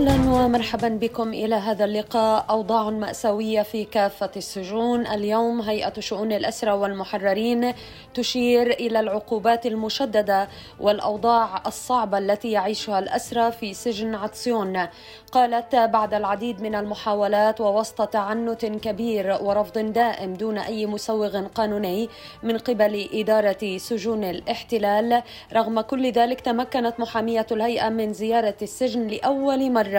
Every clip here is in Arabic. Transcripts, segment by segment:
أهلا ومرحبا بكم إلى هذا اللقاء. أوضاع مأساوية في كافة السجون. اليوم هيئة شؤون الاسرى والمحررين تشير إلى العقوبات المشددة والأوضاع الصعبة التي يعيشها الاسرى في سجن عطسيون. قالت بعد العديد من المحاولات ووسط تعنت كبير ورفض دائم دون أي مسوغ قانوني من قبل إدارة سجون الاحتلال. رغم كل ذلك تمكنت محامية الهيئة من زيارة السجن لأول مرة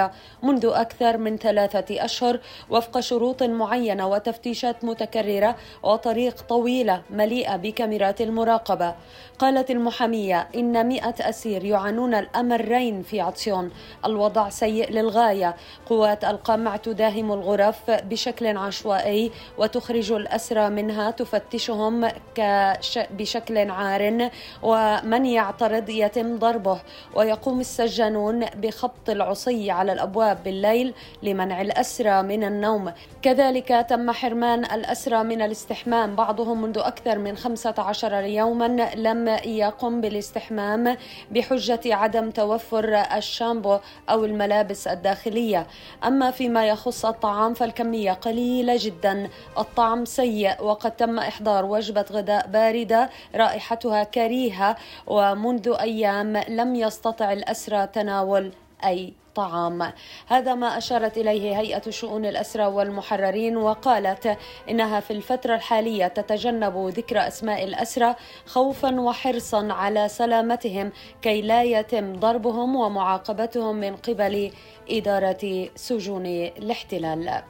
منذ أكثر من ثلاثة أشهر وفق شروط معينة وتفتيشات متكررة وطريق طويلة مليئة بكاميرات المراقبة. قالت المحامية إن مئة أسير يعانون الأمرين في عطيون الوضع سيء للغاية. قوات القمع تداهم الغرف بشكل عشوائي وتخرج الأسرى منها تفتشهم كش بشكل عار ومن يعترض يتم ضربه. ويقوم السجانون بخبط العصي على الأبواب بالليل لمنع الأسرى من النوم. كذلك تم حرمان الأسرى من الاستحمام بعضهم منذ أكثر من 15 يوما لم يقم بالاستحمام بحجة عدم توفر الشامبو أو الملابس الداخلية. أما فيما يخص الطعام فالكمية قليلة جدا. الطعم سيء وقد تم إحضار وجبة غداء باردة رائحتها كريهة ومنذ أيام لم يستطع الأسرى تناول أي طعام. هذا ما أشارت إليه هيئة شؤون الأسرى والمحررين وقالت إنها في الفترة الحالية تتجنب ذكر أسماء الأسرى خوفا وحرصا على سلامتهم كي لا يتم ضربهم ومعاقبتهم من قبل إدارة سجون الاحتلال.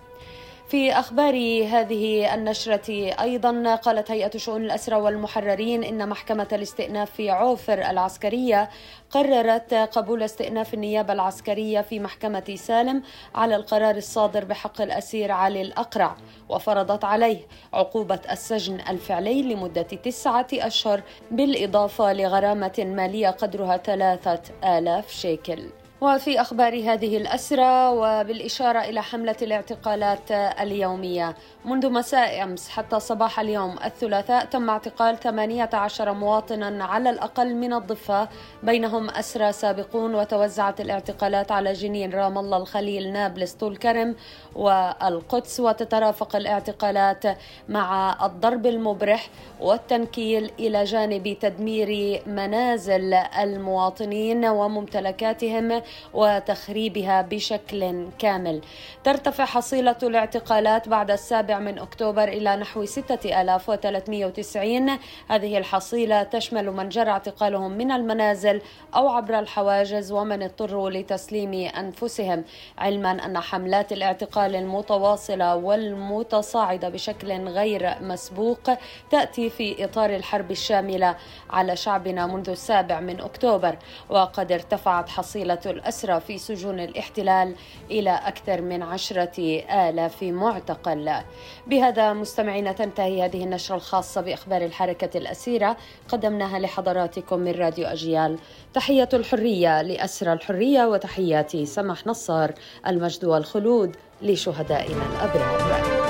في أخبار هذه النشرة أيضا قالت هيئة شؤون الأسرى والمحررين إن محكمة الاستئناف في عوفر العسكرية قررت قبول استئناف النيابة العسكرية في محكمة سالم على القرار الصادر بحق الأسير علي الأقرع وفرضت عليه عقوبة السجن الفعلي لمدة تسعة أشهر بالإضافة لغرامة مالية قدرها ثلاثة آلاف شيكل. وفي أخبار هذه الأسرة وبالإشارة إلى حملة الاعتقالات اليومية. منذ مساء أمس حتى صباح اليوم الثلاثاء تم اعتقال 18 مواطنا على الأقل من الضفة. بينهم أسرى سابقون وتوزعت الاعتقالات على جنين رام الله الخليل نابلس طول كرم والقدس. وتترافق الاعتقالات مع الضرب المبرح والتنكيل إلى جانب تدمير منازل المواطنين وممتلكاتهم. وتخريبها بشكل كامل. ترتفع حصيلة الاعتقالات بعد السابع من أكتوبر إلى نحو 6390 هذه الحصيلة تشمل من جرى اعتقالهم من المنازل أو عبر الحواجز ومن اضطروا لتسليم أنفسهم. علما أن حملات الاعتقال المتواصلة والمتصاعدة بشكل غير مسبوق تأتي في إطار الحرب الشاملة على شعبنا منذ السابع من أكتوبر. وقد ارتفعت حصيلة الأسرى في سجون الاحتلال إلى أكثر من عشرة آلاف معتقل. بهذا مستمعينا تنتهي هذه النشرة الخاصة بأخبار الحركة الأسيرة. قدمناها لحضراتكم من راديو أجيال. تحية الحرية لأسرى الحرية وتحياتي سمح نصار المجد والخلود لشهدائنا الأبرار.